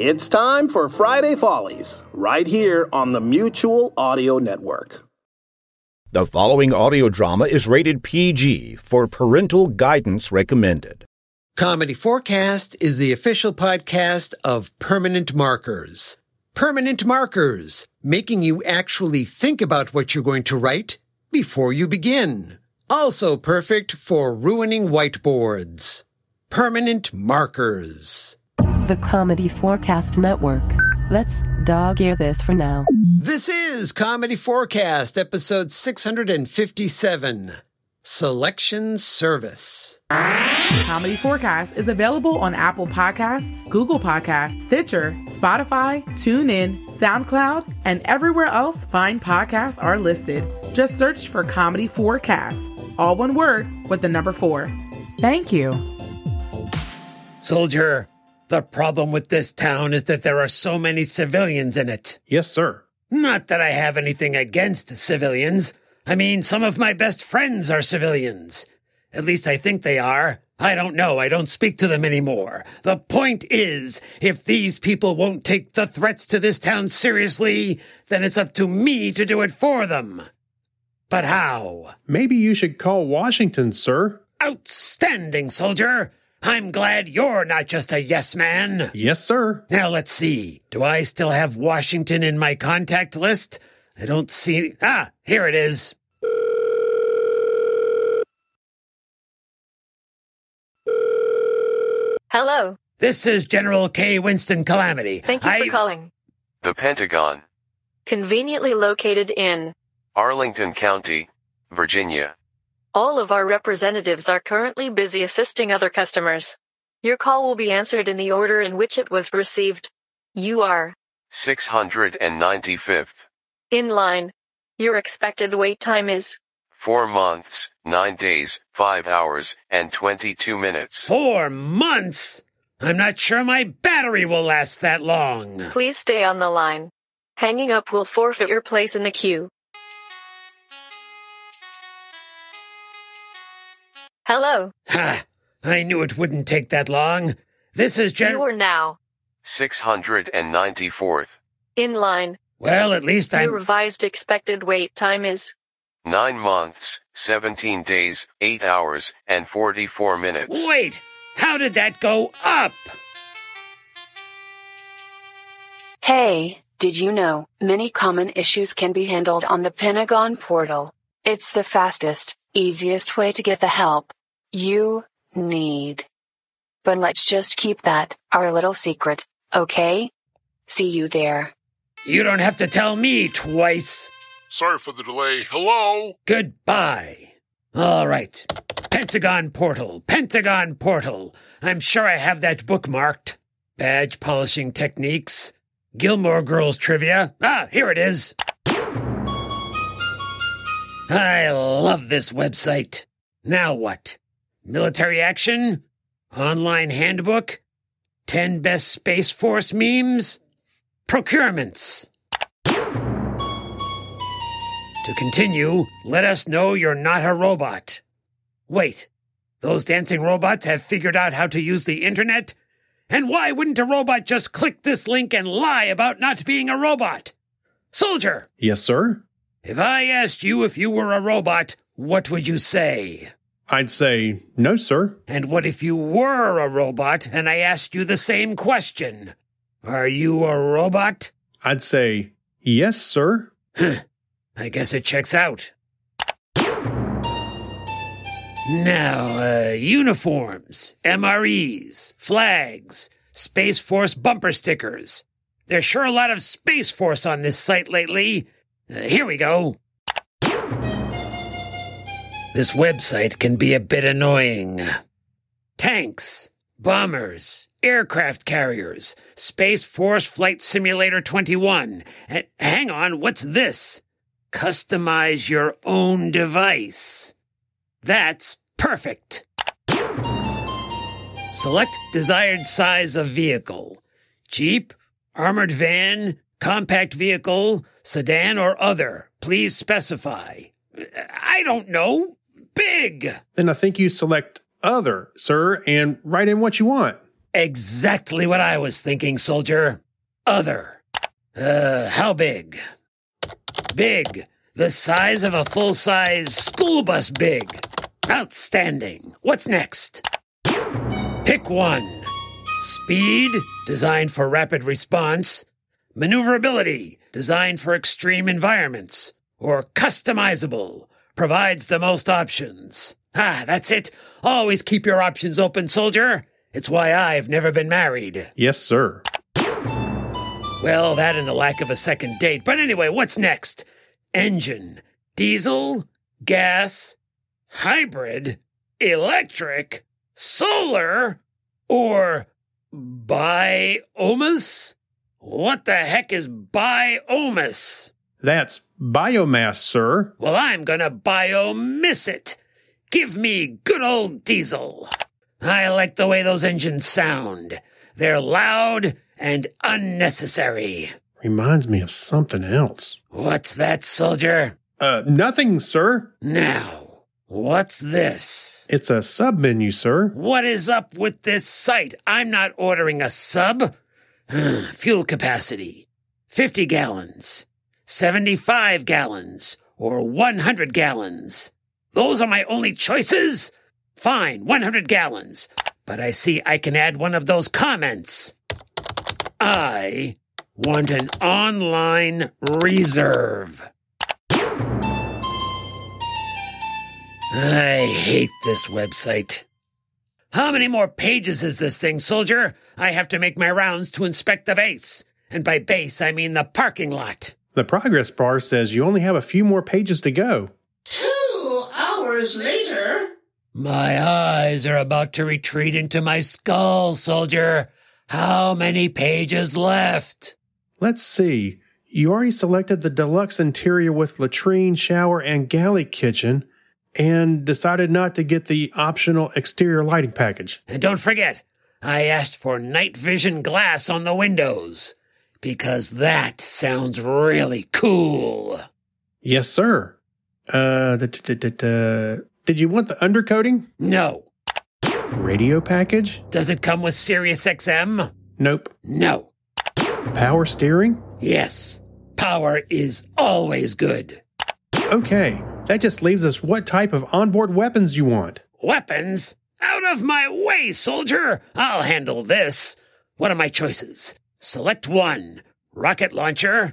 It's time for Friday Follies, right here on the Mutual Audio Network. The following audio drama is rated PG for parental guidance recommended. Comedy4Cast is the official podcast of Permanent Markers. Permanent Markers, making you actually think about what you're going to write before you begin. Also perfect for ruining whiteboards. Permanent Markers. The Comedy4Cast Network. Let's dog ear this for now. This is Comedy4Cast, episode 657 Selection Service. Comedy4Cast is available on Apple Podcasts, Google Podcasts, Stitcher, Spotify, TuneIn, SoundCloud, and everywhere else fine podcasts are listed. Just search for Comedy4Cast, all one word with the number four. Thank you. Soldier, the problem with this town is that there are so many civilians in it. Yes, sir. Not that I have anything against civilians. I mean, some of my best friends are civilians. At least I think they are. I don't know. I don't speak to them anymore. The point is, if these people won't take the threats to this town seriously, then it's up to me to do it for them. But how? Maybe you should call Washington, sir. Outstanding, soldier. I'm glad you're not just a yes man. Yes, sir. Now let's see. Do I still have Washington in my contact list? I don't see. Ah, here it is. Hello. This is General K. Winston Kalamity. Thank you I- for calling. The Pentagon, Conveniently located in. Arlington County, Virginia. All of our representatives are currently busy assisting other customers. Your call will be answered in the order in which it was received. You are 695th. in line. Your expected wait time is Four months, nine days, five hours, and 22 minutes. Four months? I'm not sure my battery will last that long. Please stay on the line. Hanging up will forfeit your place in the queue. Hello. Ha! I knew it wouldn't take that long. This is Gen- You are now 694th. in line. Well, at least Your I'm. revised expected wait time is Nine months, 17 days, 8 hours, and 44 minutes. Wait! How did that go up? Hey, did you know many common issues can be handled on the Pentagon portal? It's the fastest, easiest way to get the help you need. But let's just keep that our little secret, okay? See you there. You don't have to tell me twice. Sorry for the delay. Hello? Goodbye. All right. Pentagon Portal, Pentagon Portal. I'm sure I have that bookmarked. Badge polishing techniques. Gilmore Girls trivia. Ah, here it is. I love this website. Now what? Military action? Online handbook? 10 best Space Force memes? Procurements. To continue, let us know you're not a robot. Wait, those dancing robots have figured out how to use the internet? And why wouldn't a robot just click this link and lie about not being a robot? Soldier, Yes, sir. if I asked you if you were a robot, what would you say? I'd say no, sir. And what if you were a robot and I asked you the same question? Are you a robot? I'd say yes, sir. I guess it checks out. Now, uh, uniforms, MREs, flags, Space Force bumper stickers. There's sure a lot of Space Force on this site lately. Uh, here we go. This website can be a bit annoying. Tanks, bombers, aircraft carriers, Space Force Flight Simulator 21. And hang on, what's this? Customize your own device. That's perfect. Select desired size of vehicle Jeep, armored van, compact vehicle, sedan, or other. Please specify. I don't know. Big. Then I think you select other, sir, and write in what you want. Exactly what I was thinking, soldier. Other. Uh, how big? Big. The size of a full size school bus big. Outstanding. What's next? Pick one. Speed, designed for rapid response. Maneuverability, designed for extreme environments. Or customizable, provides the most options. Ah, that's it. Always keep your options open, soldier. It's why I've never been married. Yes, sir. Well, that and the lack of a second date. But anyway, what's next? Engine, diesel, gas, hybrid, electric, solar, or biomas? What the heck is biomas? That's biomass, sir. Well, I'm gonna biomiss it. Give me good old diesel. I like the way those engines sound. They're loud and unnecessary. Reminds me of something else. What's that, soldier? Uh, nothing, sir. Now, what's this? It's a sub menu, sir. What is up with this site? I'm not ordering a sub. Fuel capacity 50 gallons, 75 gallons, or 100 gallons. Those are my only choices? Fine, 100 gallons. But I see I can add one of those comments. I want an online reserve. I hate this website. How many more pages is this thing, soldier? I have to make my rounds to inspect the base. And by base, I mean the parking lot. The progress bar says you only have a few more pages to go. Two hours later. My eyes are about to retreat into my skull, soldier. How many pages left? Let's see. You already selected the deluxe interior with latrine, shower, and galley kitchen, and decided not to get the optional exterior lighting package. And don't forget, I asked for night vision glass on the windows, because that sounds really cool. Yes, sir. Uh, d- d- d- d- did you want the undercoating? No. Radio package? Does it come with Sirius XM? Nope. No. Power steering? Yes. Power is always good. Okay, that just leaves us what type of onboard weapons you want. Weapons? Out of my way, soldier! I'll handle this. What are my choices? Select one rocket launcher,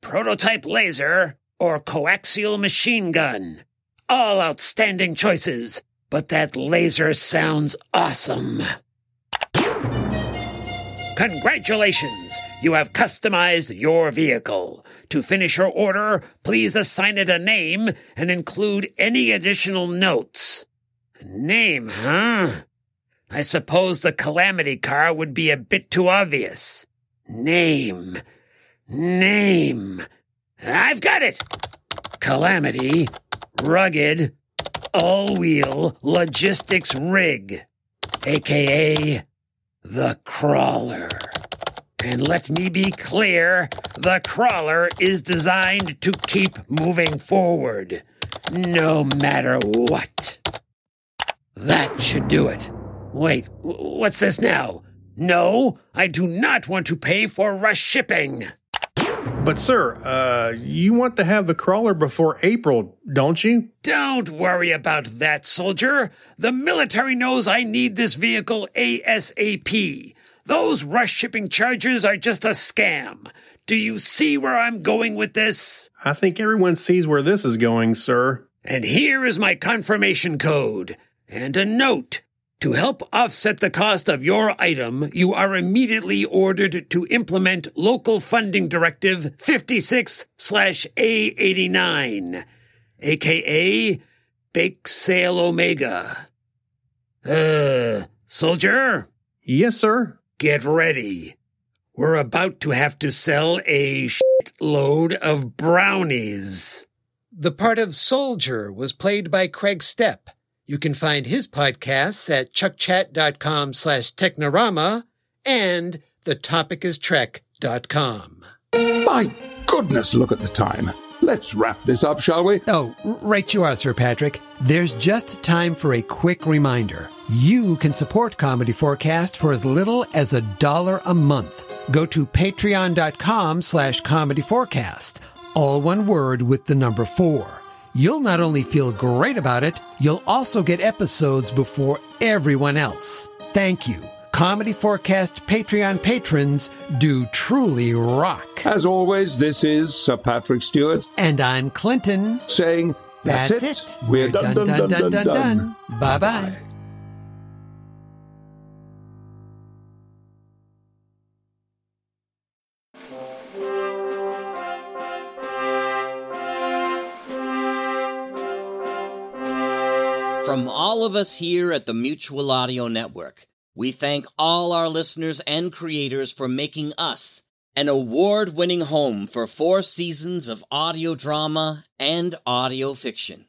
prototype laser, or coaxial machine gun. All outstanding choices, but that laser sounds awesome. Congratulations! You have customized your vehicle. To finish your order, please assign it a name and include any additional notes. Name, huh? I suppose the Kalamity car would be a bit too obvious. Name. Name. I've got it! Kalamity, rugged, all wheel logistics rig, aka the crawler. And let me be clear the crawler is designed to keep moving forward, no matter what. That should do it. Wait, what's this now? No, I do not want to pay for rush shipping. But, sir, uh, you want to have the crawler before April, don't you? Don't worry about that, soldier. The military knows I need this vehicle ASAP. Those rush shipping charges are just a scam. Do you see where I'm going with this? I think everyone sees where this is going, sir. And here is my confirmation code. And a note. To help offset the cost of your item, you are immediately ordered to implement Local Funding Directive 56 A89, aka Bake Sale Omega. Uh, soldier, Yes, sir. Get ready. We're about to have to sell a load of brownies. The part of Soldier was played by Kreg Steppe. You can find his podcasts at chuckchat.com slash technorama and thetopicistrek.com. My goodness, look at the time. Let's wrap this up, shall we? Oh, right you are, Sir Patrick. There's just time for a quick reminder. You can support Comedy4Cast for as little as a dollar a month. Go to patreon.com slash comedy forecast. All one word with the number four. You'll not only feel great about it, you'll also get episodes before everyone else. Thank you. Comedy4Cast Patreon patrons do truly rock. As always, this is Sir Patrick Stewart. And I'm Clinton. Saying, that's, That's it. it. We're, We're done, done, done, done, done, done, done. Bye bye. From all of us here at the Mutual Audio Network, we thank all our listeners and creators for making us an award winning home for four seasons of audio drama and audio fiction.